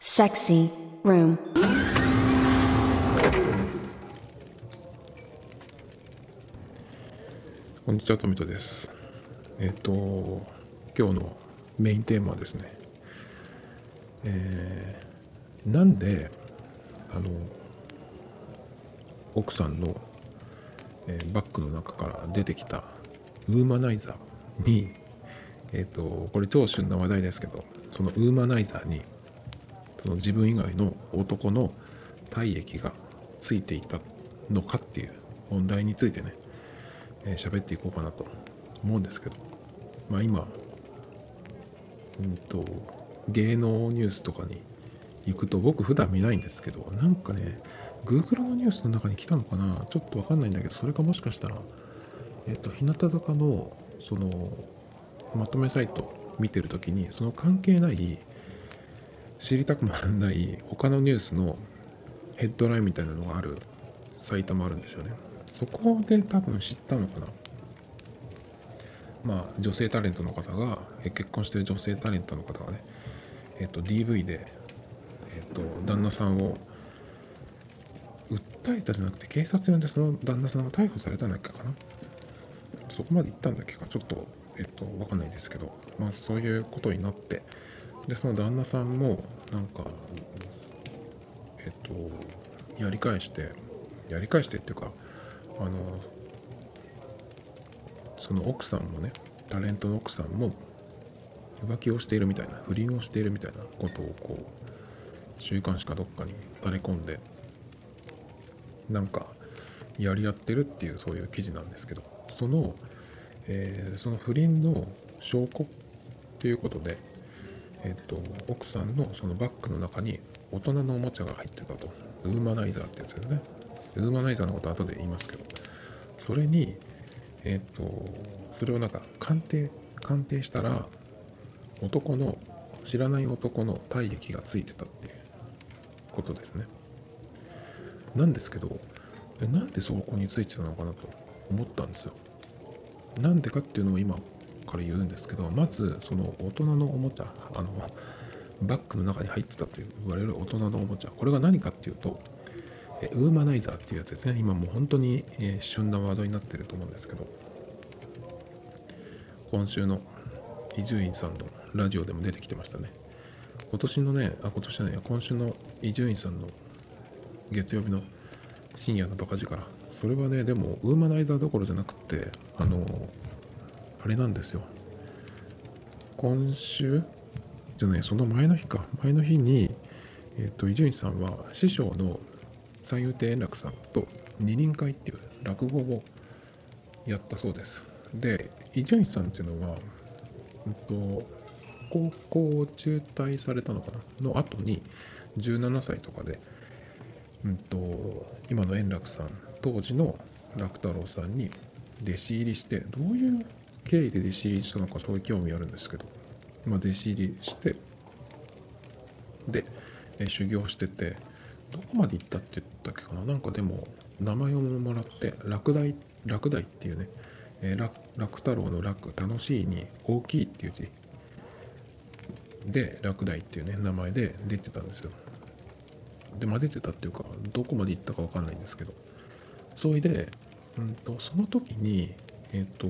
Sexy Room. こんにちは、富田です。えっ、と、今日のメインテーマはですね、えーなんで、あの、奥さんの、えーバッグの中から出てきたウーマナイザーに、えっ、と、これ超旬な話題ですけど、そのウーマナイザーに、その自分以外の男の体液がついていたのかっていう問題についてね、えー喋っていこうかなと思うんですけど、まあ、今、うんと、芸能ニュースとかに行くと僕普段見ないんですけどなんかね Google のニュースの中に来たのかなちょっとわかんないんだけどそれかもしかしたらえっ、と日向坂のそのまとめサイト見てる時にその関係ない知りたくもない他のニュースのヘッドラインみたいなのがあるサイトもあるんですよね。そこで多分知ったのかな。まあ女性タレントの方が結婚してる女性タレントの方がねえっと DV でえっと旦那さんを訴えたじゃなくて警察呼んでその旦那さんが逮捕されたんだっけかな。そこまで行ったんだっけか。ちょっとえっと分かんないですけど。まあそういうことになってでその旦那さんもなんかえっとやり返してやり返してっていうかあのその奥さんもねタレントの奥さんも浮気をしているみたいな不倫をしているみたいなことをこう週刊誌かどっかに垂れ込んでなんかやり合ってるっていうそういう記事なんですけどその、えーその不倫の証拠ということで、えっと奥さんのそのバッグの中に大人のおもちゃが入ってたと。ウーマナイザーってやつですね。ウーマナイザーのこと後で言いますけど。それにえっ、とそれをなんか鑑定鑑定したら男の知らない男の体液がついてたっていうことですね。なんですけどなんでそこについてたのかなと思ったんですよ。なんでかっていうのを今から言うんですけどまずその大人のおもちゃあのバッグの中に入ってたと言われる大人のおもちゃこれが何かっていうとウーマナイザーっていうやつですね。今もう本当に、旬なワードになってると思うんですけど今週の伊集院さんのラジオでも出てきてましたね。今年のねあ今年じゃない今週の伊集院さんの月曜日の深夜のバカ力。それはねでもウーマナイザーどころじゃなくてあのあれなんですよ。今週？じゃないその前の日か。前の日に、伊集院さんは師匠の三遊亭円楽さんと二人会っていう落語をやったそうです。で伊集院さんっていうのは、うんと、高校を中退されたのかな？の後に17歳とかで、うんと、今の円楽さん当時の楽太郎さんに弟子入りしてどういう経緯で弟子入りしたのかそういう興味あるんですけど、まあ、弟子入りしてで、え修行しててどこまで行ったって言ったっけかな？なんかでも名前をもらって楽大楽大っていうね、えー楽太郎の楽楽しいに大きいっていう字。で楽大っていうね名前で出てたんですよ。でまあ出てたっていうかどこまで行ったかわかんないんですけど。それで、うん、とその時にえっ、と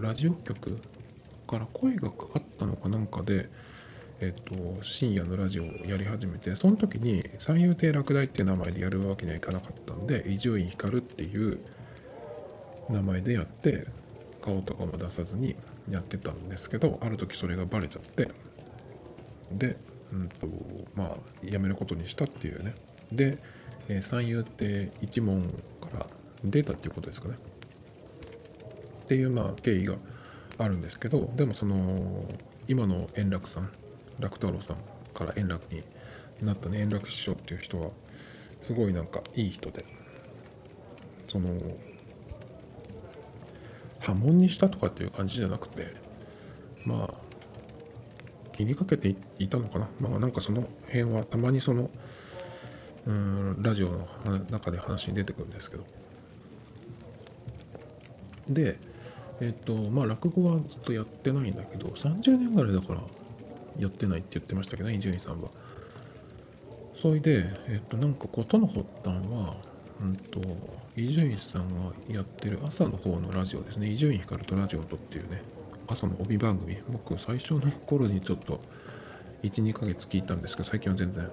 ラジオ局から声がかかったのかなんかでえっと、深夜のラジオをやり始めてその時に三遊亭落第っていう名前でやるわけにはいかなかったんで伊集院光っていう名前でやって顔とかも出さずにやってたんですけどある時それがバレちゃってで、うんとまあ辞めることにしたっていうね。で、えー三遊亭一門から出たっていうことですかね。っていうまあ経緯があるんですけどでもその今の円楽さん楽太郎さんから円楽になったね円楽師匠っていう人はすごいなんかいい人でその波紋にしたとかっていう感じじゃなくてまあ気にかけていたのかな。まあなんかその辺はたまにそのうんラジオの中で話に出てくるんですけど。でえっとまあ落語はずっとやってないんだけど30年ぐらいだからやってないって言ってましたけどね伊集院さんは。それでえっとなんか事の発端はうんと伊集院さんがやってる朝の方のラジオですね。伊集院光とラジオとっていうね朝の帯番組。僕最初の頃にちょっと12ヶ月聞いたんですけど最近は全然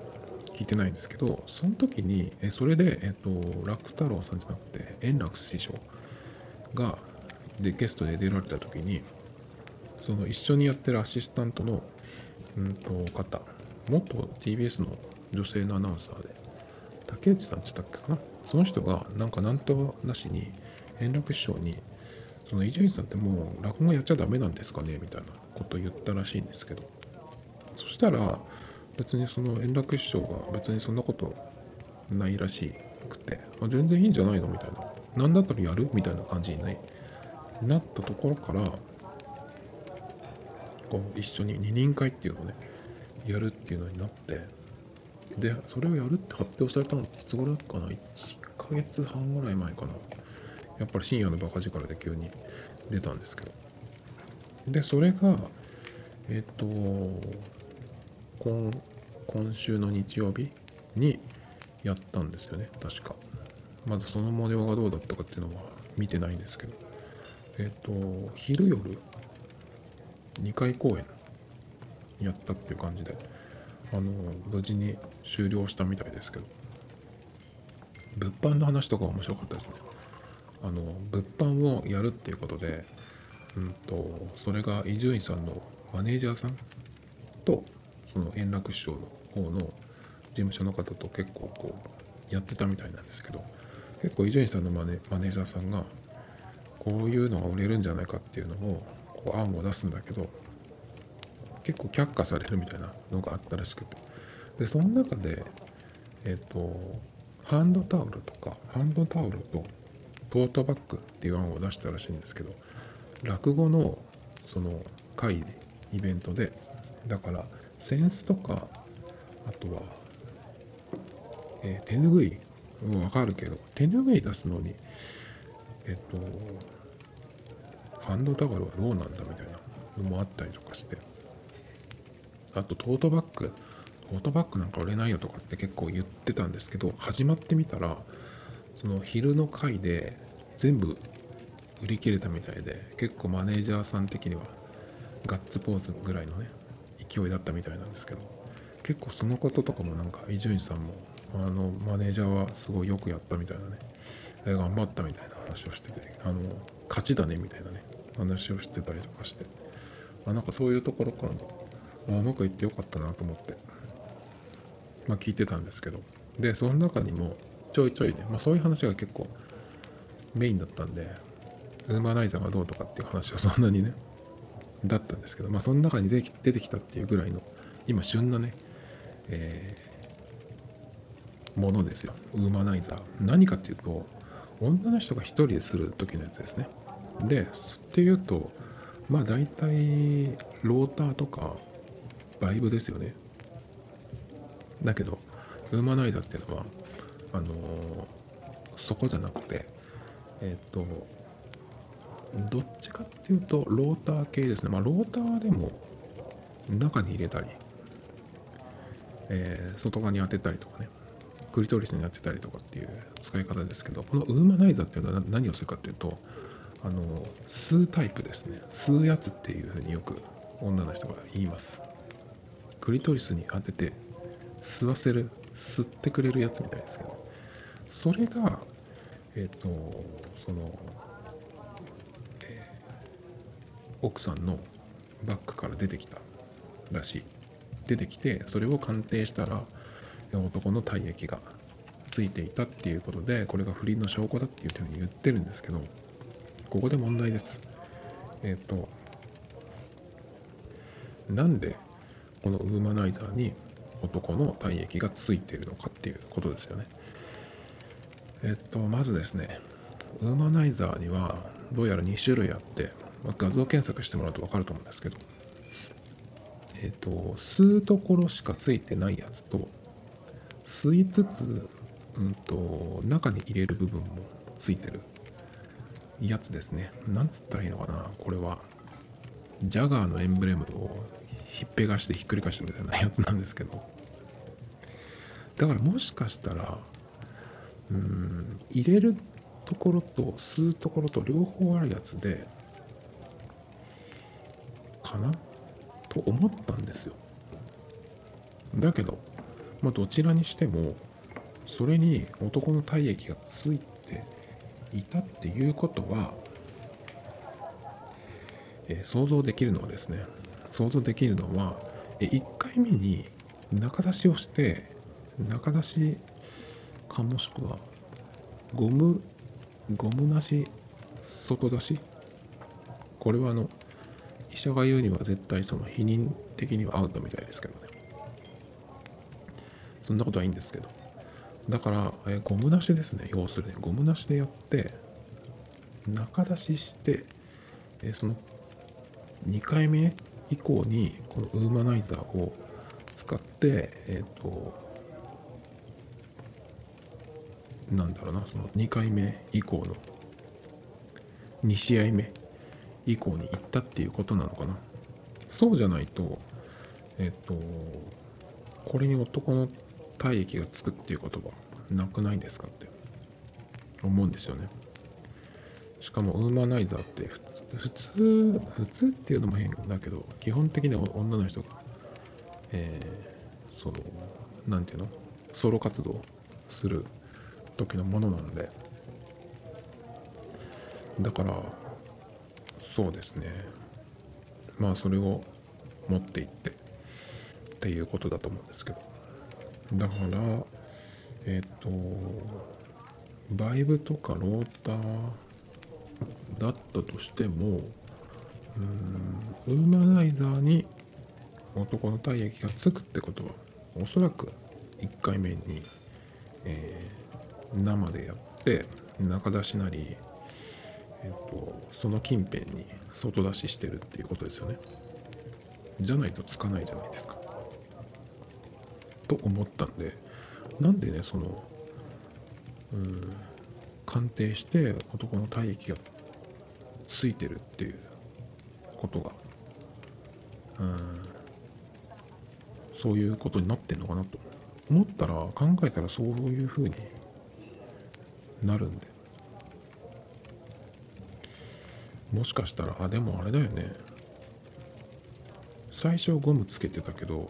聞いてないんですけどその時にえそれで、えっと、楽太郎さんじゃなくて円楽師匠がでゲストで出られた時にその一緒にやってるアシスタントの、うん、と方元 TBS の女性のアナウンサーで竹内さんって言ったっけかな？その人がなんかなんとなしに円楽師匠にその伊集院さんってもう落語やっちゃダメなんですかね？みたいなことを言ったらしいんですけど。そしたら別にその円楽師匠が別にそんなことないらしくて全然いいんじゃないの？みたいな。何だったらやる？みたいな感じに、ね、なったところからこう一緒に二人会っていうのをねやるっていうのになってでそれをやるって発表されたのっていつ頃だったかな？1ヶ月半ぐらい前かな。やっぱり深夜のバカ力で急に出たんですけど。でそれがえっ、と今今週の日曜日にやったんですよね確か。まだその模様がどうだったかっていうのは見てないんですけど。えっ、と昼夜2回公演やったっていう感じであの無事に終了したみたいですけど物販の話とか面白かったですね。あの物販をやるっていうことで、うんと、それが伊集院さんのマネージャーさんとその円楽師匠の方の事務所の方と結構こうやってたみたいなんですけど結構伊集院さんのマネマネージャーさんがこういうのが売れるんじゃないかっていうのをこう案を出すんだけど結構却下されるみたいなのがあったらしくて。でその中でえっ、とハンドタオルとかハンドタオルとトートバッグっていう案を出したらしいんですけど落語のその会イベントでだから扇子とかあとは、えー手ぬぐいもわかるけど手ぬぐい出すのにえっ、とハンドタオルはどうなんだみたいなのもあったりとかして。あとトートバッグ。トートバッグなんか売れないよとかって結構言ってたんですけど始まってみたらその昼の回で全部売り切れたみたいで結構マネージャーさん的にはガッツポーズぐらいのね勢いだったみたいなんですけど結構そのこととかもなんか伊集院さんもあのマネージャーはすごいよくやったみたいなね頑張ったみたいな話をしててあの勝ちだねみたいなね話をしてたりとかしてあなんかそういうところからもあうまくいってよかったなと思ってまあ聞いてたんですけどでその中にもちょいちょいね、まあ、そういう話が結構メインだったんでウーマナイザーがどうとかっていう話はそんなにねだったんですけどまあその中に出てきたっていうぐらいの今旬なね、えーものですよ。ウーマナイザー。何かっていうと女の人が一人でする時のやつですね。でっていうとまあ大体ローターとかバイブですよね。だけどウーマナイザーっていうのはあのーそこじゃなくてえっ、とどっちかっていうとローター系ですね。まあローターでも中に入れたり、えー外側に当てたりとかね。クリトリスに当てたりとかっていう使い方ですけどこのウーマナイザーっていうのは何をするかっていうとあの吸うタイプですね。吸うやつっていうふうによく女の人が言います。クリトリスに当てて吸わせる吸ってくれるやつみたいですけど。それがえっ、とその、えー奥さんのバッグから出てきたらしい。出てきてそれを鑑定したら男の体液がついていたっていうことでこれが不倫の証拠だっていうふうに言ってるんですけど。ここで問題です。えっ、となんでこのウーマナイザーに男の体液がついているのかっていうことですよね。えっとまずですねウーマナイザーにはどうやら2種類あって、まあ画像検索してもらうと分かると思うんですけどえっと吸うところしかついてないやつと吸いつつ、うん、と中に入れる部分もついてる。やつですね。なんつったらいいのかな。これはジャガーのエンブレムをひっぺがしてひっくり返したみたいなやつなんですけど。だからもしかしたらうん入れるところと吸うところと両方あるやつでかな？と思ったんですよ。だけど、まあ、どちらにしてもそれに男の体液がついていたっていうことは、え想像できるのはですね想像できるのは、え1回目に中出しをして中出しかもしくはゴムゴムなし外出し。これはあの医者が言うには絶対その否認的にはアウトみたいですけどね。そんなことはいいんですけど。だから、えーゴムなしですね。要するにゴムなしでやって中出しして、えーその2回目以降にこのウーマナイザーを使ってえっ、となんだろうなその2回目以降の2試合目以降に行ったっていうことなのかな。そうじゃないとえっ、とこれに男の体液がつくっていうことはなくないですかって。思うんですよね。しかもウーマナイザーって普通普通普通っていうのも変だけど基本的には女の人がえーそのなんていうの？ソロ活動する時のものなんで。だからそうですね。まあそれを持っていってっていうことだと思うんですけど。だからえっ、とバイブとかローターだったとしてもうんウーマナイザーに男の体液がつくってことはおそらく1回目に、えー生でやって中出しなり、えっとその近辺に外出ししてるっていうことですよね。じゃないとつかないじゃないですか。と思ったんでなんでねそのうん鑑定して男の体液がついてるっていうことがうんそういうことになってんのかなと思ったら考えたらそういうふうになるんで。もしかしたらあでもあれだよね。最初ゴムつけてたけど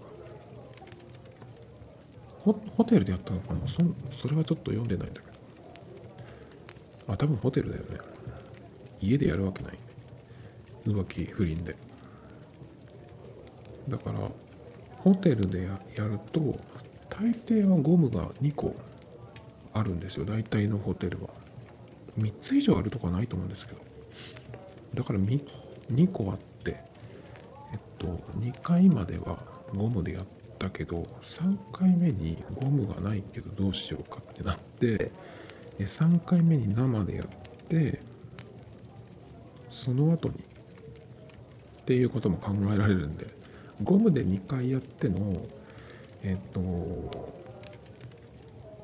ホテルでやったのかな？そそれはちょっと読んでないんだけど。あ多分ホテルだよね。家でやるわけない。浮気不倫で。だからホテルでやると大抵はゴムが2個あるんですよ。大体のホテルは。3つ以上あるとかないと思うんですけど。だから2個あってえっと2回まではゴムでやってたけど3回目にゴムがないけどどうしようかってなって3回目に生でやってその後にっていうことも考えられるんでゴムで2回やってのえっと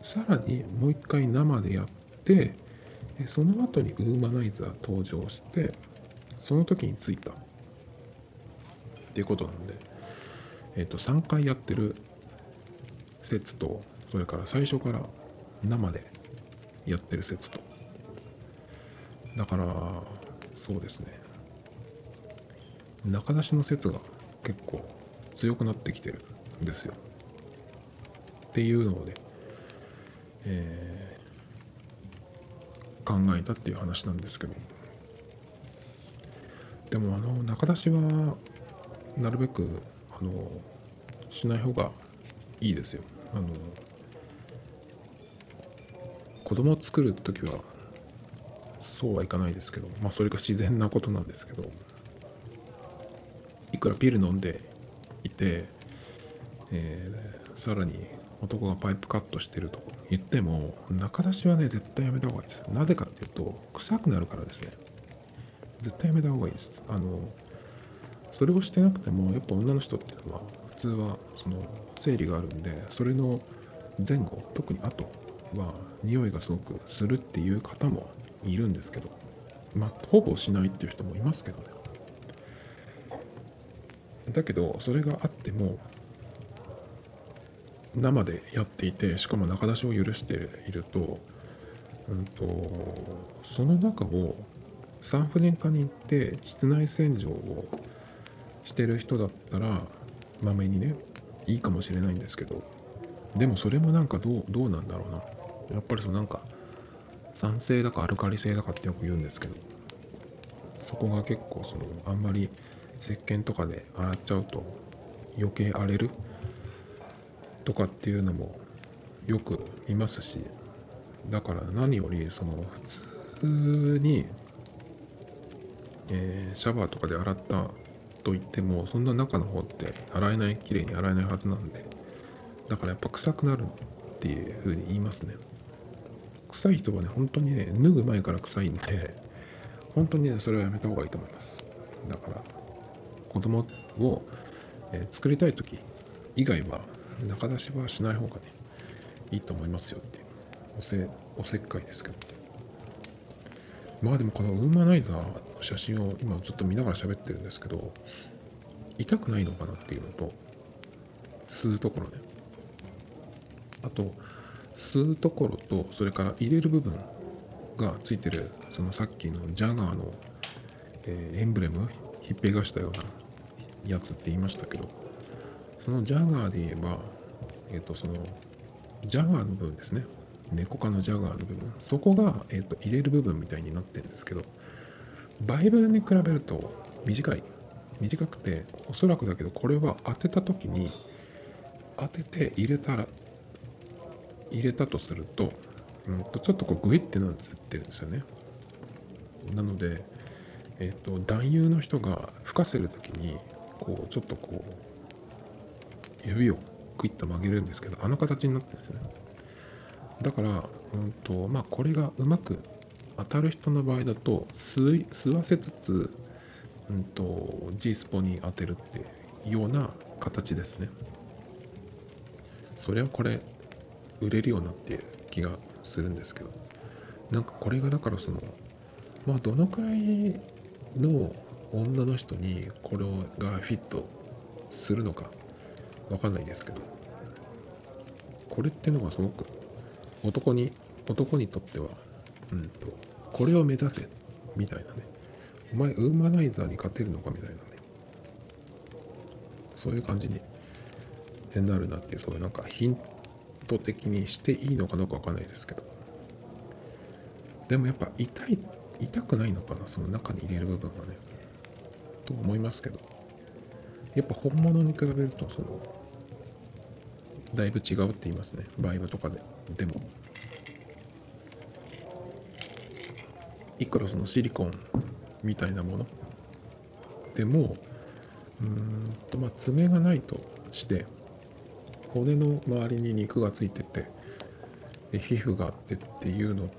さらにもう一回生でやってその後にウーマナイザー登場してその時についたっていうことなんで、えっと3回やってる説とそれから最初から生でやってる説と。だからそうですね。中出しの説が結構強くなってきてるんですよ。っていうのをねえー考えたっていう話なんですけど。でもあの中出しはなるべくあのしない方がいいですよ。あの子供を作る時はそうはいかないですけどまあそれが自然なことなんですけどいくらピル飲んでいて、えーさらに男がパイプカットしてると言っても中出しはね絶対やめた方がいいです。なぜかっていうと臭くなるからですね。絶対やめた方がいいです。あのそれをしてなくてもやっぱ女の人っていうのは普通はその生理があるんでそれの前後特に後は匂いがすごくするっていう方もいるんですけどまあほぼしないっていう人もいますけどね。だけどそれがあっても生でやっていてしかも中出しを許していると,、うんと、その中を産婦人科に行って膣内洗浄をしてる人だったらまめにねいいかもしれないんですけどでもそれもなんかどうどうなんだろうな。やっぱりそうなんか酸性だかアルカリ性だかってよく言うんですけどそこが結構そのあんまり石鹸とかで洗っちゃうと余計荒れるとかっていうのもよくいますしだから何よりその普通に、えー、シャワーとかで洗ったと言ってもそんな中の方って洗えない綺麗に洗えないはずなんでだからやっぱ臭くなるっていう風に言いますね。臭い人はね本当にね脱ぐ前から臭いんで本当にねそれはやめた方がいいと思います。だから子供を、え、作りたい時以外は中出しはしない方がねいいと思いますよっていう。おせおせっかいですけど。まあでもこのウーマナイザー写真を今ずっと見ながら喋ってるんですけど痛くないのかなっていうのと吸うところね。あと吸うところとそれから入れる部分がついてるそのさっきのジャガーの、えー、エンブレムひっぺがしたようなやつって言いましたけどそのジャガーで言えばえっ、ー、とそのジャガーの部分ですね。猫科のジャガーの部分。そこが、えーと、入れる部分みたいになってるんですけどバイブルに比べると短い。短くておそらくだけどこれは当てた時に当てて入れたら入れたとすると,、うん、とちょっとこうグイってなってるんですよね。なので、えーと、男優の人が吹かせる時にこうちょっとこう指をクイッと曲げるんですけどあの形になってるんですね。だから、うんとまあ、これがうまく当たる人の場合だと吸吸わせつつ、うんと、G スポに当てるっていうような形ですね。それはこれ売れるようになっている気がするんですけど。なんかこれがだからそのまあどのくらいの女の人にこれがフィットするのかわかんないですけど。これっていうのがすごく男に男にとってはうんとこれを目指せみたいなね。お前ウーマナイザーに勝てるのかみたいなね。そういう感じになるなっていうそういうなんかヒント的にしていいのかどうかわかんないですけど。でもやっぱ痛い痛くないのかなその中に入れる部分はね。と思いますけど。やっぱ本物に比べるとそのだいぶ違うって言いますね。バイブとかで。でも。いくらそのシリコンみたいなもの？でもうんとまあ爪がないとして骨の周りに肉がついてて皮膚があってっていうの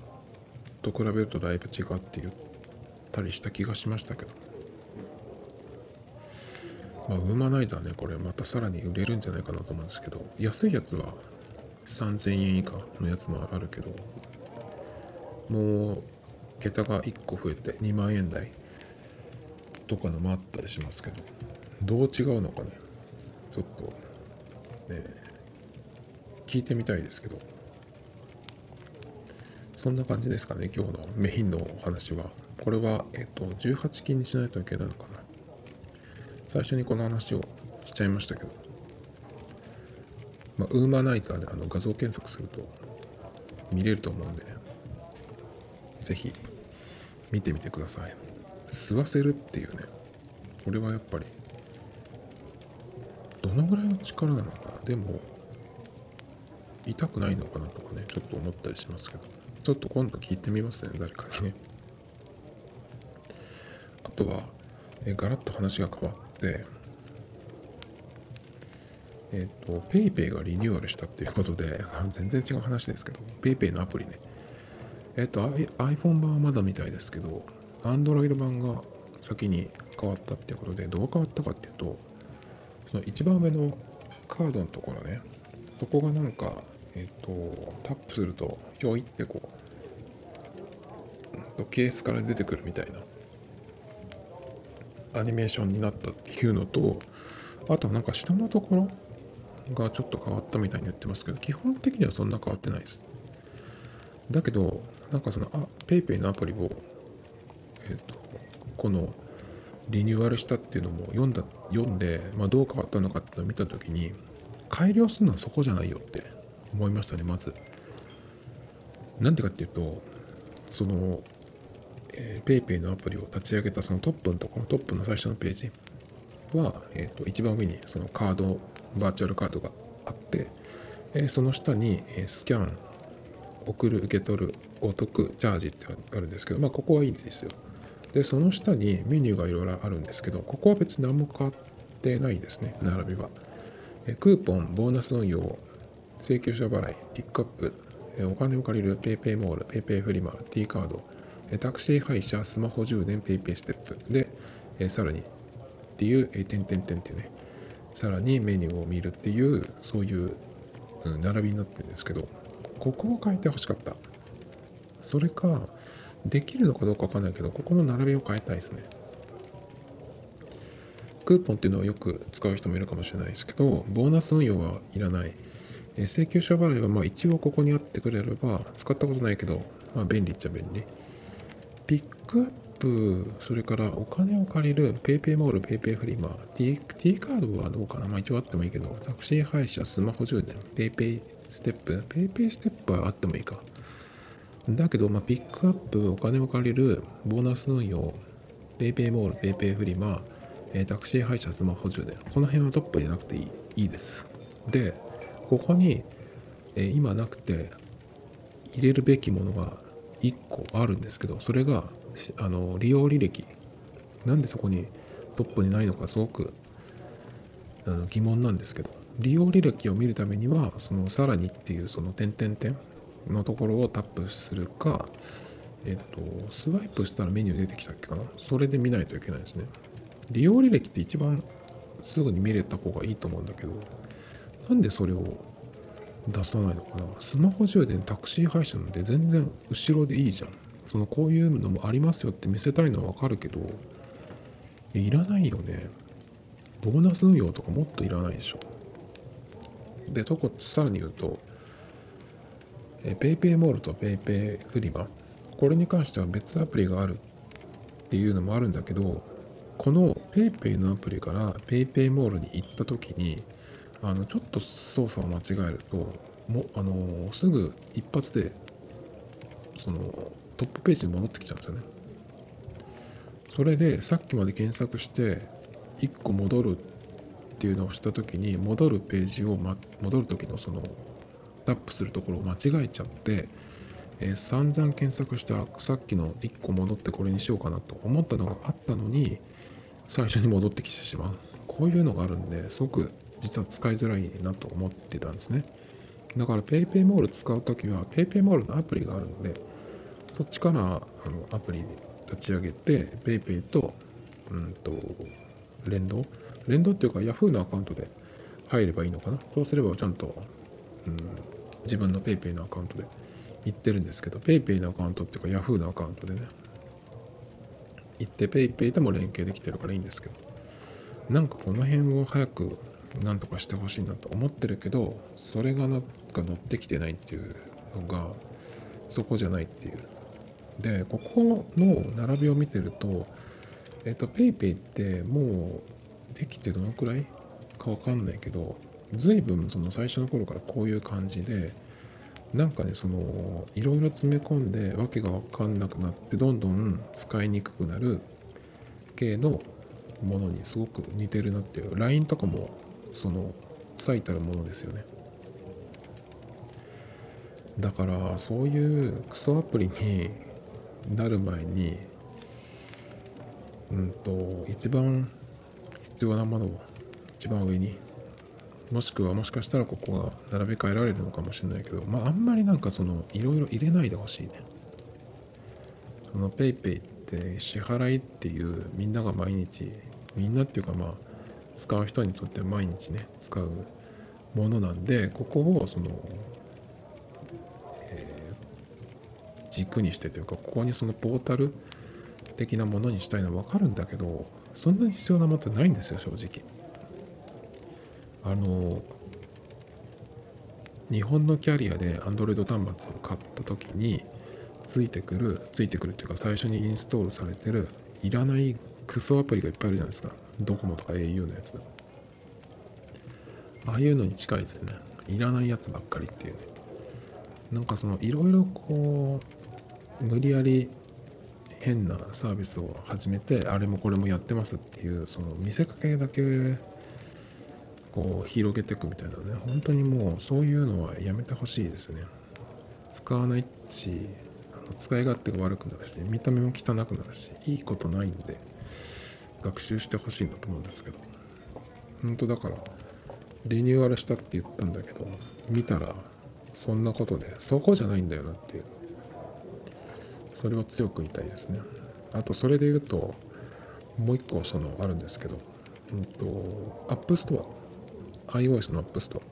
と比べるとだいぶ違うって言ったりした気がしましたけど。まあウーマナイザーねこれまたさらに売れるんじゃないかなと思うんですけど安いやつは3000円以下のやつもあるけどもう桁が1個増えて2万円台とかのもあったりしますけどどう違うのかね。ちょっとね聞いてみたいですけど。そんな感じですかね今日のメインのお話は。これはえっと18金にしないといけないのかな。最初にこの話をしちゃいましたけど。まあ、ウーマナイザーであの画像検索すると見れると思うんで、ね、ぜひ見てみてください。吸わせるっていうね。これはやっぱりどのぐらいの力なのかでも痛くないのかなとかねちょっと思ったりしますけど。ちょっと今度聞いてみますね誰かにね。あとはえガラッと話が変わってえっ、ー、と PayPay がリニューアルしたっていうことで全然違う話ですけど PayPay のアプリね。えっ、と iPhone 版はまだみたいですけど Android 版が先に変わったっていうことでどう変わったかっていうとその一番上のカードのところねそこがなんかえっ、とタップするとひょいってこうケースから出てくるみたいなアニメーションになったっていうのとあとなんか下のところがちょっと変わったみたいに言ってますけど基本的にはそんな変わってないです。だけどなんかそのあ PayPay のアプリをえっ、とこのリニューアルしたっていうのも読んだ読んで、まあ、どう変わったのかっていうのを見た時に改良するのはそこじゃないよって思いましたねまず。なんでかっていうとその、えー、PayPay のアプリを立ち上げたそのトップのところトップの最初のページは、えー、と一番上にそのカードバーチャルカードがあって、えーその下に、えースキャン送る受け取るお得チャージってあるんですけどまあここはいいんですよ。でその下にメニューがいろいろあるんですけどここは別に何も変わってないですね並びは。えクーポンボーナス運用請求書払いピックアップえお金を借りる PayPay モール PayPay フリマ T カードえタクシー配車スマホ充電 PayPay ステップ。で、えさらにっていう、え、点々点ってね。さらにメニューを見るっていうそういう、並びになってるんですけど。ここを変えてほしかった。それかできるのかどうかわかんないけどここの並びを変えたいですね。クーポンっていうのはよく使う人もいるかもしれないですけどボーナス運用はいらない。請求書払いはまあ一応ここにあってくれれば使ったことないけど、まあ、便利っちゃ便利。ピックアップそれからお金を借りる PayPay モール PayPay フリマ T, T カードはどうかな？まあ一応あってもいいけどタクシー配車スマホ充電 PayPay ステップ PayPay ステップはあってもいいか。だけど、まあ、ピックアップお金を借りるボーナス運用 PayPay モール PayPay フリマタクシー配車スマホ充電。この辺はトップじゃなくていいいいです。でここに、え今なくて入れるべきものが1個あるんですけどそれがあの利用履歴。なんでそこにトップにないのかすごくあの疑問なんですけど。利用履歴を見るためにはそのさらにっていうその点々点のところをタップするかえっとスワイプしたらメニュー出てきたっけかな。それで見ないといけないですね。利用履歴って一番すぐに見れた方がいいと思うんだけどなんでそれを出さないのかな。スマホ充電タクシー配車なんて全然後ろでいいじゃん。そのこういうのもありますよって見せたいのはわかるけどいらないよね。ボーナス運用とかもっといらないでしょ。でとこさらに言うとえ PayPay モールと PayPay フリマ。これに関しては別アプリがあるっていうのもあるんだけどこの PayPay のアプリから PayPay モールに行った時にあのちょっと操作を間違えるともあのすぐ一発でそのトップページに戻ってきちゃうんですよね。それでさっきまで検索して1個戻るっていうのをした時に戻るページを、ま、戻る時のそのタップするところを間違えちゃって、えー散々検索したさっきの1個戻ってこれにしようかなと思ったのがあったのに最初に戻ってきてしまう。こういうのがあるんですごく実は使いづらいなと思ってたんですね。だから PayPay モール使う時は PayPay モールのアプリがあるのでそっちからあのアプリ立ち上げて PayPay と,、うん、と連動？連動っていうか Yahoo のアカウントで入ればいいのかな？そうすればちゃんと、うん、自分の PayPay のアカウントで行ってるんですけど PayPay のアカウントっていうか Yahoo のアカウントでね行って PayPay とも連携できてるからいいんですけどなんかこの辺を早くなんとかしてほしいなと思ってるけどそれがなんか乗ってきてないっていうのがそこじゃないっていうでここの並びを見てるとえっと PayPay ってもうできてどのくらいかわかんないけど随分その最初の頃からこういう感じでなんかねそのいろいろ詰め込んでわけが分かんなくなってどんどん使いにくくなる系のものにすごく似てるなっていう LINE とかもその最たるものですよね。だからそういうクソアプリになる前にうんと一番必要なものを一番上にもしくはもしかしたらここが並べ替えられるのかもしれないけどまああんまりなんかそのいろいろ入れないでほしいね。その PayPay って支払いっていうみんなが毎日みんなっていうかまあ使う人にとっては毎日ね使うものなんでここをその、えー軸にしてというかここにそのポータル的なものにしたいのは分かるんだけどそんなに必要なものってないんですよ正直。あの日本のキャリアで Android 端末を買った時についてくるついてくるっていうか最初にインストールされてるいらないクソアプリがいっぱいあるじゃないですか。ドコモとか au のやつ。ああいうのに近いですね。いらないやつばっかりっていうね。なんかそのいろいろこう無理やり変なサービスを始めてあれもこれもやってますっていうその見せかけだけこう広げていくみたいなね。本当にもうそういうのはやめてほしいですね。使わないしあの使い勝手が悪くなるし見た目も汚くなるしいいことないんで学習してほしいなと思うんですけど。本当だからリニューアルしたって言ったんだけど見たらそんなことでそこじゃないんだよなっていう。それは強く言いたいですね。あとそれで言うともう一個そのあるんですけどうんと App Store iOS の App Store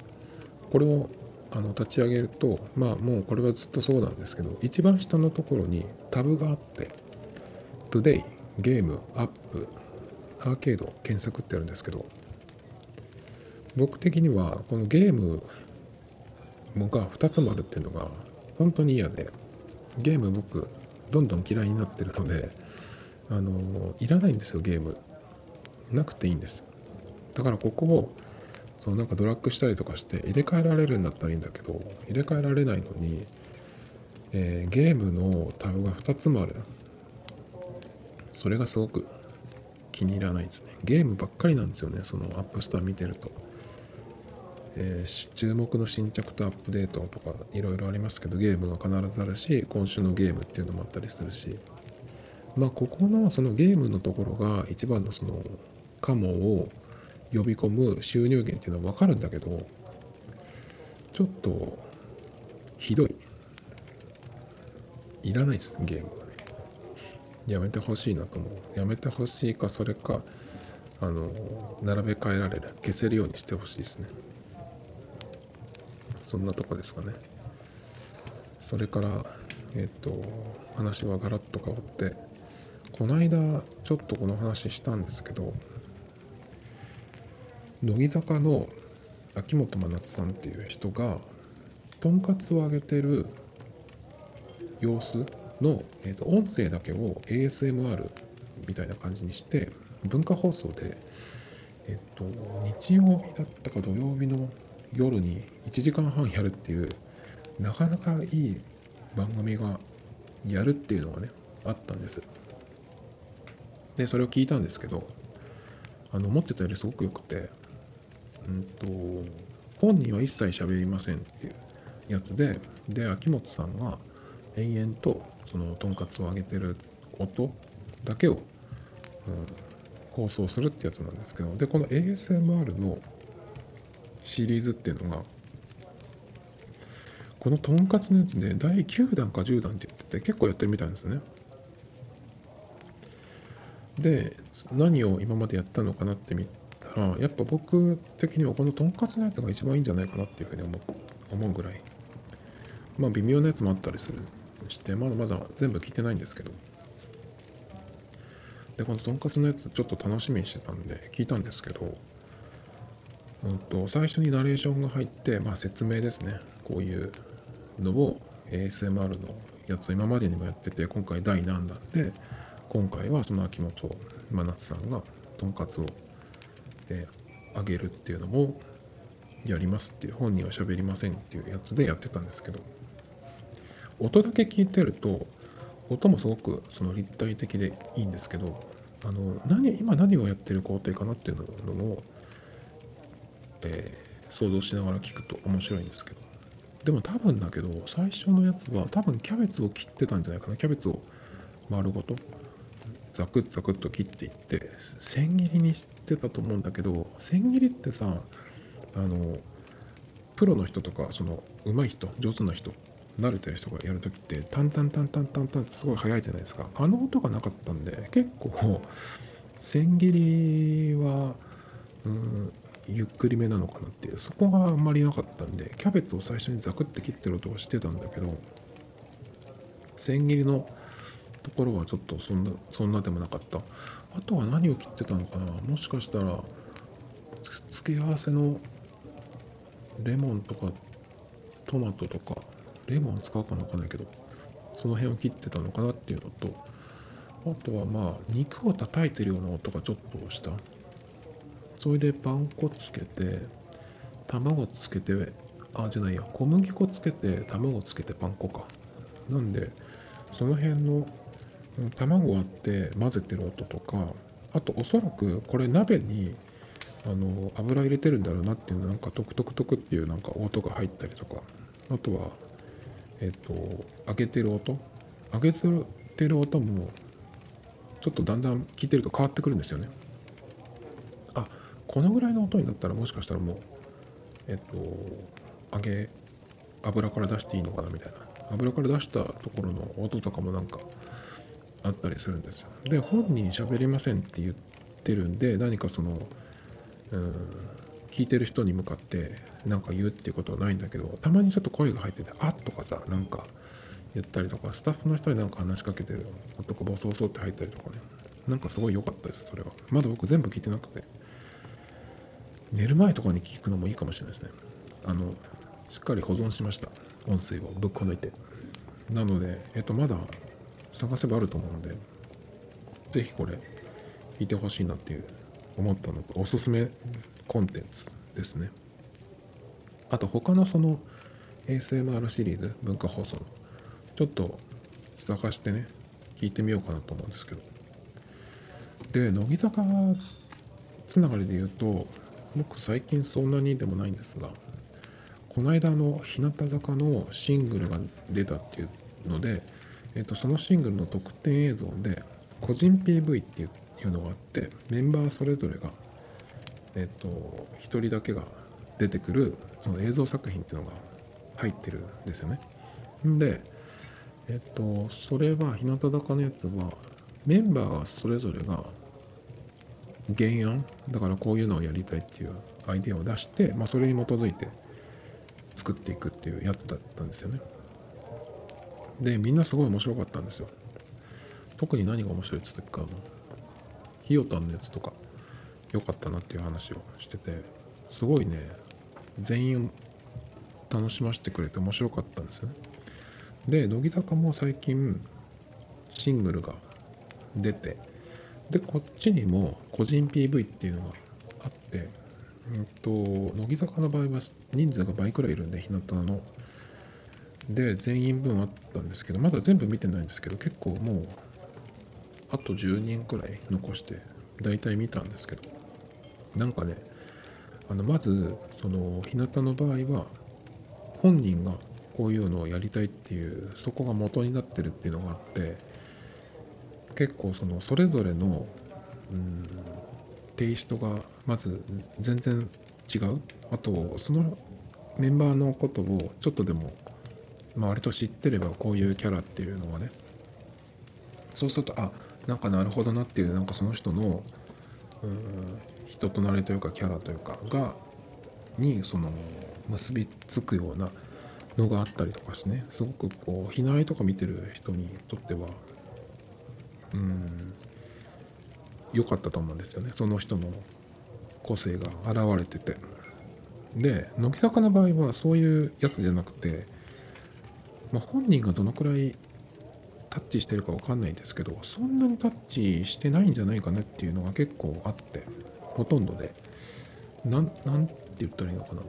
これをあの立ち上げるとまあもうこれはずっとそうなんですけど一番下のところにタブがあって Today ゲームアップアーケード検索ってあるんですけど僕的にはこのゲームが2つもあるっていうのが本当に嫌でゲーム僕どんどん嫌いになってるのであのいらないんですよゲーム。なくていいんです。だからここをそうなんかドラッグしたりとかして入れ替えられるんだったらいいんだけど入れ替えられないのに、えー、ゲームのタブが2つもある。それがすごく気に入らないですね。ゲームばっかりなんですよねそのアップストア見てると、えー、注目の新着とアップデートとかいろいろありますけどゲームが必ずあるし今週のゲームっていうのもあったりするし。まあここのそのゲームのところが一番のそのカモを呼び込む収入源っていうのは分かるんだけどちょっとひどい。いらないですゲームはね。やめてほしいなと思う。やめてほしいかそれかあの並べ替えられる。消せるようにしてほしいですね。そんなとこですかね。それからえっ、と話はガラッと変わってこの間ちょっとこの話したんですけど乃木坂の秋元真夏さんっていう人がとんかつをあげてる様子の、えーと、音声だけを ASMR みたいな感じにして文化放送で、えっ、と、日曜日だったか土曜日の夜に1時間半やるっていうなかなかいい番組がやるっていうのがねあったんです。でそれを聞いたんですけどあの思ってたよりすごく良くてうんと本人は一切喋りませんっていうやつでで秋元さんが延々とそのとんかつを揚げてる音だけを、うん、放送するってやつなんですけどでこの ASMR のシリーズっていうのがこのとんかつのやつで第9弾か10弾って言ってて結構やってるみたいですね。で何を今までやったのかなって見たらやっぱ僕的にはこのとんかつのやつが一番いいんじゃないかなっていうふうに思思うぐらい。まあ微妙なやつもあったりするしてまだまだ全部聞いてないんですけど。でこのとんかつのやつちょっと楽しみにしてたんで聞いたんですけど、うんと、最初にナレーションが入って、まあ、説明ですね。こういうのを ASMR のやつを今までにもやってて今回第何弾で今回はその秋元真夏さんがとんかつをえあげるっていうのもやりますっていう本人は喋りませんっていうやつでやってたんですけど音だけ聞いてると音もすごくその立体的でいいんですけどあの何今何をやってる工程かなっていうのも、えー、想像しながら聞くと面白いんですけど。でも多分だけど最初のやつは多分キャベツを切ってたんじゃないかな。キャベツを丸ごとザクッザクッと切っていって千切りにしてたと思うんだけど千切りってさあのプロの人とかその上手い人上手な人慣れてる人がやる時ってタンタンタンタンタンタンってすごい速いじゃないですか。あの音がなかったんで結構千切りはうんゆっくりめなのかなっていうそこがあんまりなかったんでキャベツを最初にザクって切ってる音がしてたんだけど千切りのところはちょっとそんなそんなでもなかった。あとは何を切ってたのかな？もしかしたら付け合わせのレモンとかトマトとかレモン使うかなわかんないけどその辺を切ってたのかなっていうのとあとはまあ肉を叩いてるような音がちょっとした。それでパン粉つけて卵つけてあじゃないや小麦粉つけて卵つけてパン粉か。なんでその辺の卵割って混ぜてる音とかあとおそらくこれ鍋にあの油入れてるんだろうなっていうなんかトクトクトクっていうなんか音が入ったりとか。あとはえっと揚げてる音？揚げてる音もちょっとだんだん聞いてると変わってくるんですよね。このぐらいの音になったらもしかしたらもうえっと揚げ油から出していいのかなみたいな。油から出したところの音とかもなんかあったりするんですよ。で本人喋りませんって言ってるんで何かそのうん聞いてる人に向かって何か言うっていうことはないんだけどたまにちょっと声が入ってて「あっ」とかさなんか言ったりとかスタッフの人になんか話しかけてる音がボソボソって入ったりとかね。なんかすごい良かったですそれは。まだ僕全部聞いてなくて。寝る前とかに聞くのもいいかもしれないですね。あのしっかり保存しました。音声をぶっこ抜いて。なのでえっとまだ探せばあると思うのでぜひこれ聞いてほしいなっていう思ったのとおすすめコンテンツですね。あと他のその ASMR シリーズ文化放送のちょっと探してね聞いてみようかなと思うんですけど。で乃木坂つながりで言うと僕最近そんなにでもないんですがこの間の日向坂のシングルが出たっていうので、えっとそのシングルの特典映像で個人 PV っていうのがあってメンバーそれぞれがえっと1人だけが出てくるその映像作品っていうのが入ってるんですよね。でえっとそれは日向坂のやつはメンバーそれぞれが原案？だからこういうのをやりたいっていうアイデアを出して、まあ、それに基づいて作っていくっていうやつだったんですよね。でみんなすごい面白かったんですよ。特に何が面白いっつってかあのひよたんのやつとか良かったなっていう話をしててすごいね全員楽しませてくれて面白かったんですよね。で乃木坂も最近シングルが出てでこっちにも個人 PV っていうのがあって、うんと、乃木坂の場合は人数が倍くらいいるんで日向の。で全員分あったんですけどまだ全部見てないんですけど結構もうあと10人くらい残して大体見たんですけど。なんかねあのまずその日向の場合は本人がこういうのをやりたいっていうそこが元になってるっていうのがあって結構そのそれぞれのうんテイストがまず全然違う。あとそのメンバーのことをちょっとでも、まあ、割と知ってればこういうキャラっていうのはね。そうするとあなんかなるほどなっていうなんかその人のうん人となりというかキャラというかがにその結びつくようなのがあったりとかしてね。すごくこう避難とか見てる人にとっては良かったと思うんですよね。その人の個性が現れてて。で乃木坂の場合はそういうやつじゃなくて、まあ、本人がどのくらいタッチしてるか分かんないんですけどそんなにタッチしてないんじゃないかなっていうのが結構あってほとんどで。なんなんて言ったらいいのかな。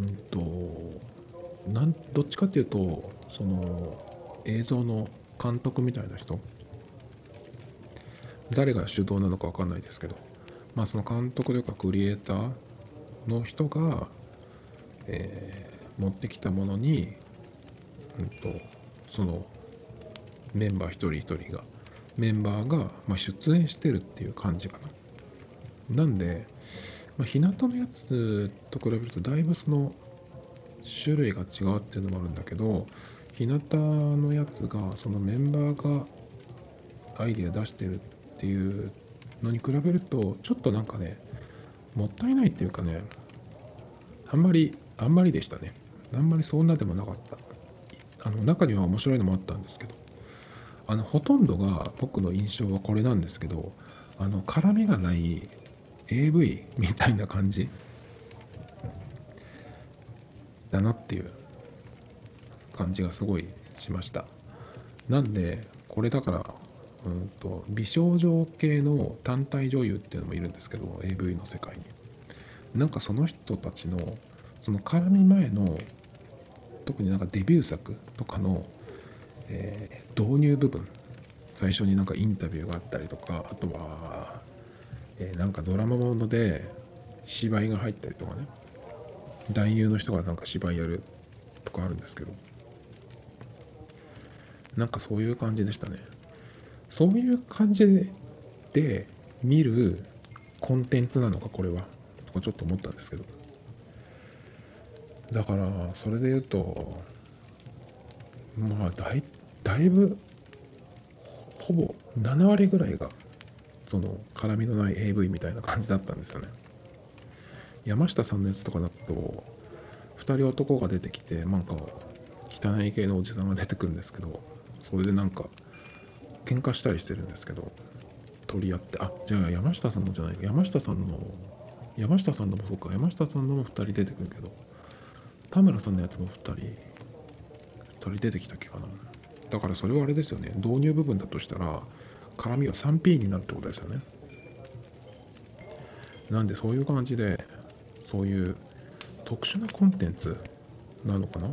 うんとなんどっちかっていうとその映像の監督みたいな人誰が主導なのか分かんないですけどまあその監督というかクリエイターの人が、えー持ってきたものに、うん、とそのメンバー一人一人がメンバーが、まあ、出演してるっていう感じかな。なんで、まあ、日向のやつと比べるとだいぶその種類が違うっていうのもあるんだけど日向のやつがそのメンバーがアイデア出してるっていうのに比べるとちょっとなんかねもったいないっていうかねあんまりあんまりでしたね。あんまりそんなでもなかった。あの中には面白いのもあったんですけどあのほとんどが僕の印象はこれなんですけどあの絡みがない AV みたいな感じだなっていう感じがすごいしました。なんでこれだからうんと美少女系の単体女優っていうのもいるんですけど AV の世界に。なんかその人たちのその絡み前の特になんかデビュー作とかの、えー導入部分。最初になんかインタビューがあったりとかあとは、えーなんかドラマもので芝居が入ったりとかね。男優の人がなんか芝居やるとかあるんですけど。なんかそういう感じでしたね。そういう感じで見るコンテンツなのかこれは。とかちょっと思ったんですけど。だからそれで言うとまあだいだいぶほぼ7割ぐらいがその絡みのない AV みたいな感じだったんですよね。山下さんのやつとかだと2人男が出てきてなんか汚い系のおじさんが出てくるんですけどそれでなんか喧嘩したりしてるんですけど取り合ってあじゃあ山下さんのじゃない山下さんの山下さんのもそうか山下さんのも2人出てくるけど田村さんのやつも2人2人出てきたっけかな。だからそれはあれですよね。導入部分だとしたら絡みは 3P になるってことですよね。なんでそういう感じでそういう特殊なコンテンツなのかな？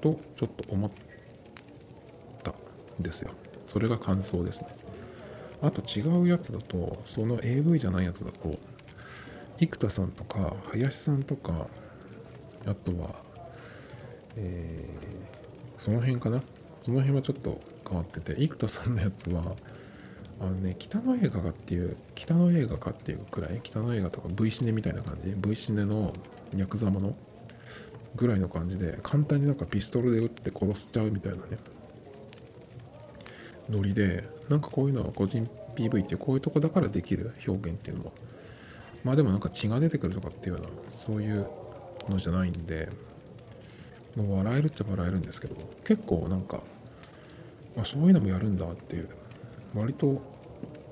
とちょっと思ったんですよ。それが感想ですね。あと違うやつだとその AV じゃないやつだと生田さんとか林さんとかあとはえーその辺かな。その辺はちょっと変わってて生田さんのやつはあのね北の映画かっていう北の映画かっていうくらい北の映画とか V シネみたいな感じ？V シネのヤクザものぐらいの感じで簡単になんかピストルで撃って殺しちゃうみたいなね。ノリでなんかこういうのは個人 PV ってこういうとこだからできる表現っていうのもまあでもなんか血が出てくるとかっていうようなそういうのじゃないんでもう笑えるっちゃ笑えるんですけど結構なんかあそういうのもやるんだっていう割と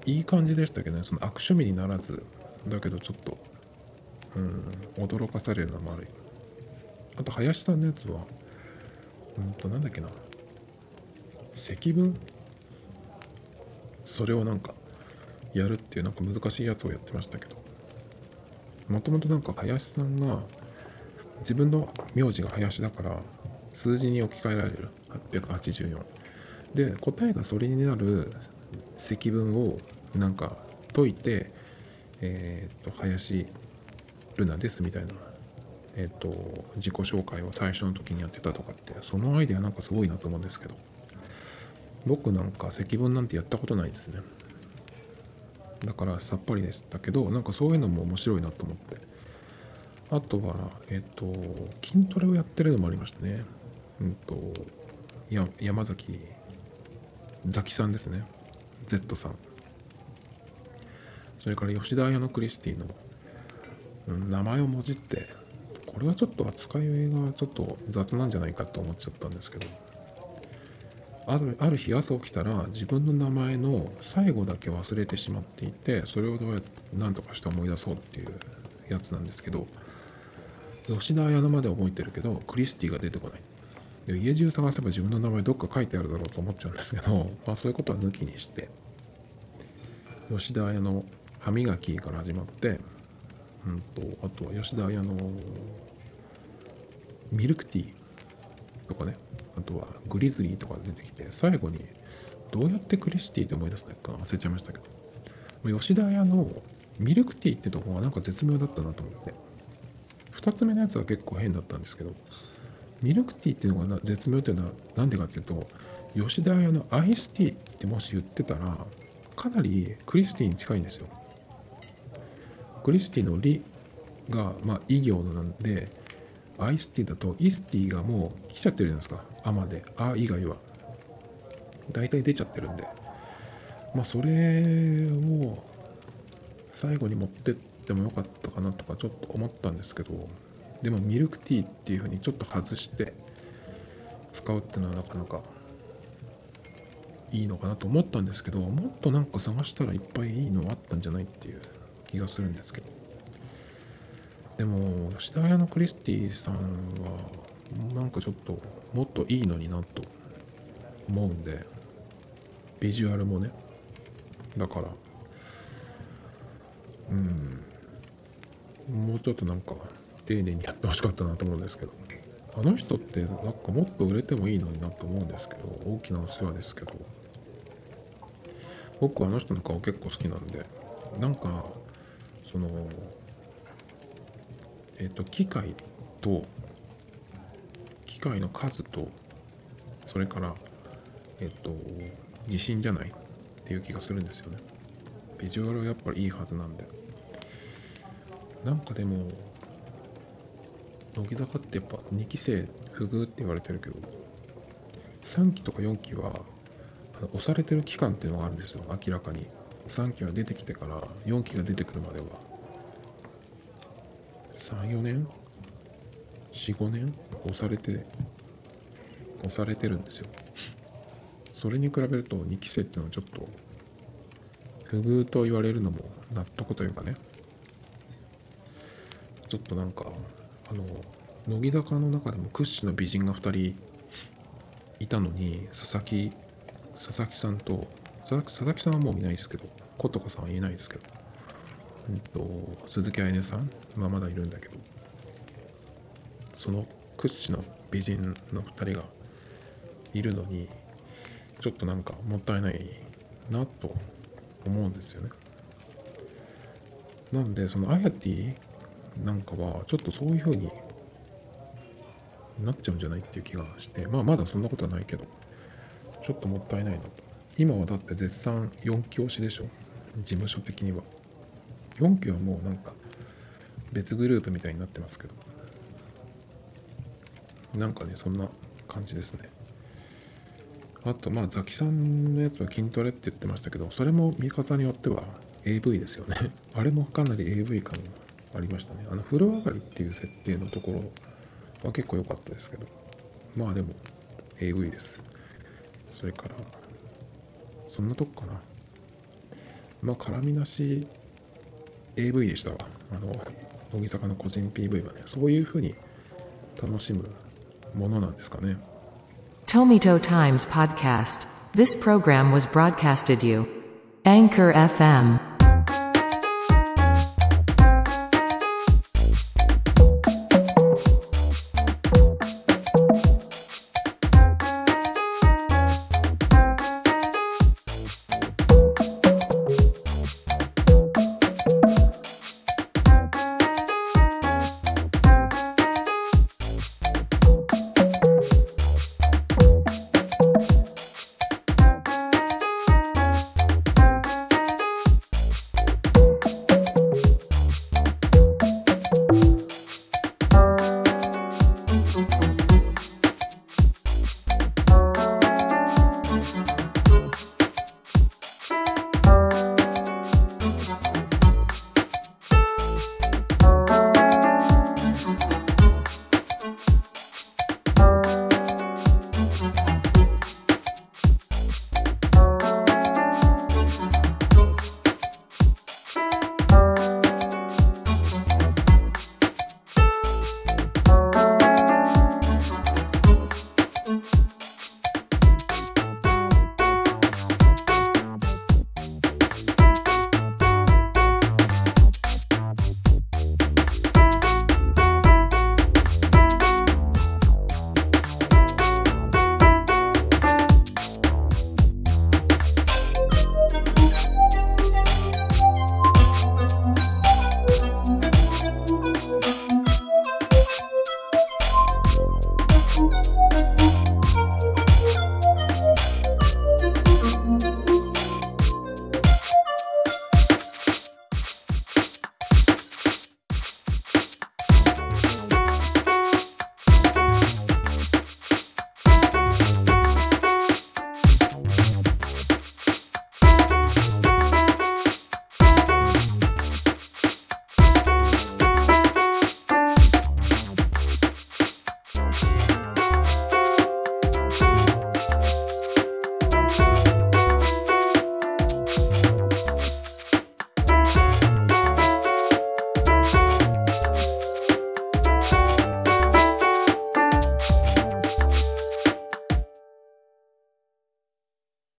いい感じでしたけどねその悪趣味にならずだけどちょっとうん驚かされるのもある。あと林さんのやつはうんとなんだっけな積分それをなんかやるっていうなんか難しいやつをやってましたけどもともとなんか林さんが自分の名字が林だから数字に置き換えられる。884で答えがそれになる積分をなんか解いてえっ、と林ルナですみたいなえっ、と自己紹介を最初の時にやってたとかってそのアイデアなんかすごいなと思うんですけど。僕なんか積分なんてやったことないですね。だからさっぱりでしたけどなんかそういうのも面白いなと思って。あとはえっ、と筋トレをやってるのもありましたね。うんとや山崎ザキさんですね。Z さん。それから吉田彩乃クリスティの、うん名前をもじってこれはちょっと扱いがちょっと雑なんじゃないかと思っちゃったんですけど。あるある日朝起きたら自分の名前の最後だけ忘れてしまっていてそれをどうやって何とかして思い出そうっていうやつなんですけど吉田彩乃まで覚えてるけどクリスティが出てこない。で家中探せば自分の名前どっか書いてあるだろうと思っちゃうんですけど、まあ、そういうことは抜きにして吉田彩の歯磨きから始まって、うん、とあとは吉田彩のミルクティー。とかねあとはグリズリーとか出てきて最後にどうやってクリスティって思い出したか忘れちゃいましたけど。吉田屋のミルクティーってとこがなんか絶妙だったなと思って。2つ目のやつは結構変だったんですけどミルクティーっていうのが絶妙っていうのは何でかっていうと吉田屋のアイスティーってもし言ってたらかなりクリスティに近いんですよ。クリスティの「リ」がまあ異行なんでアイスティーだとイスティーがもう来ちゃってるじゃないですか「あ」まで「あ」以外は。大体出ちゃってるんで。まあそれを最後に持ってってもよかったかなとかちょっと思ったんですけどでもミルクティーっていう風にちょっと外して使うっていうのはなかなかいいのかなと思ったんですけどもっとなんか探したらいっぱいいいのあったんじゃないっていう気がするんですけど。でも吉田屋のクリスティさんはなんかちょっともっといいのになと思うんでビジュアルもね。だからうんもうちょっとなんか丁寧にやってほしかったなと思うんですけどあの人ってなんかもっと売れてもいいのになと思うんですけど大きなお世話ですけど僕はあの人の顔結構好きなんでなんかそのえっ、と機械と機械の数とそれからえっ、と自信じゃないっていう気がするんですよね。ビジュアルはやっぱりいいはずなんで。なんかでも乃木坂ってやっぱ2期生不遇って言われてるけど3期とか4期は押されてる期間っていうのがあるんですよ明らかに。3期が出てきてから4期が出てくるまでは。34年？45年？押されて押されてるんですよ。それに比べると2期生っていうのはちょっと不遇と言われるのも納得というかね。ちょっとなんかあの乃木坂の中でも屈指の美人が2人いたのに佐々木佐々木さんと佐々木さんはもういないですけど琴香さんはいないですけど、うん、と鈴木愛音さん、まあ、まだいるんだけどその屈指の美人の2人がいるのにちょっとなんかもったいないなと思うんですよね。なんでそのアヤティなんかはちょっとそういう風になっちゃうんじゃないっていう気がしてまあまだそんなことはないけどちょっともったいないなと今はだって絶賛4期推しでしょ事務所的には4期はもうなんか別グループみたいになってますけど。なんかねそんな感じですね。あとまあザキさんのやつは筋トレって言ってましたけどそれも見方によっては AV ですよね。あれもかなり AV 感がありましたね。あの風呂上がりっていう設定のところは結構良かったですけど。まあでも AV です。それからそんなとこかな。まあ絡みなし AV でしたわあの乃木坂の個人 PV はねそういうふうに楽しむものなんですかね Tomito Times Podcast. This program was broadcasted you. Anchor FM.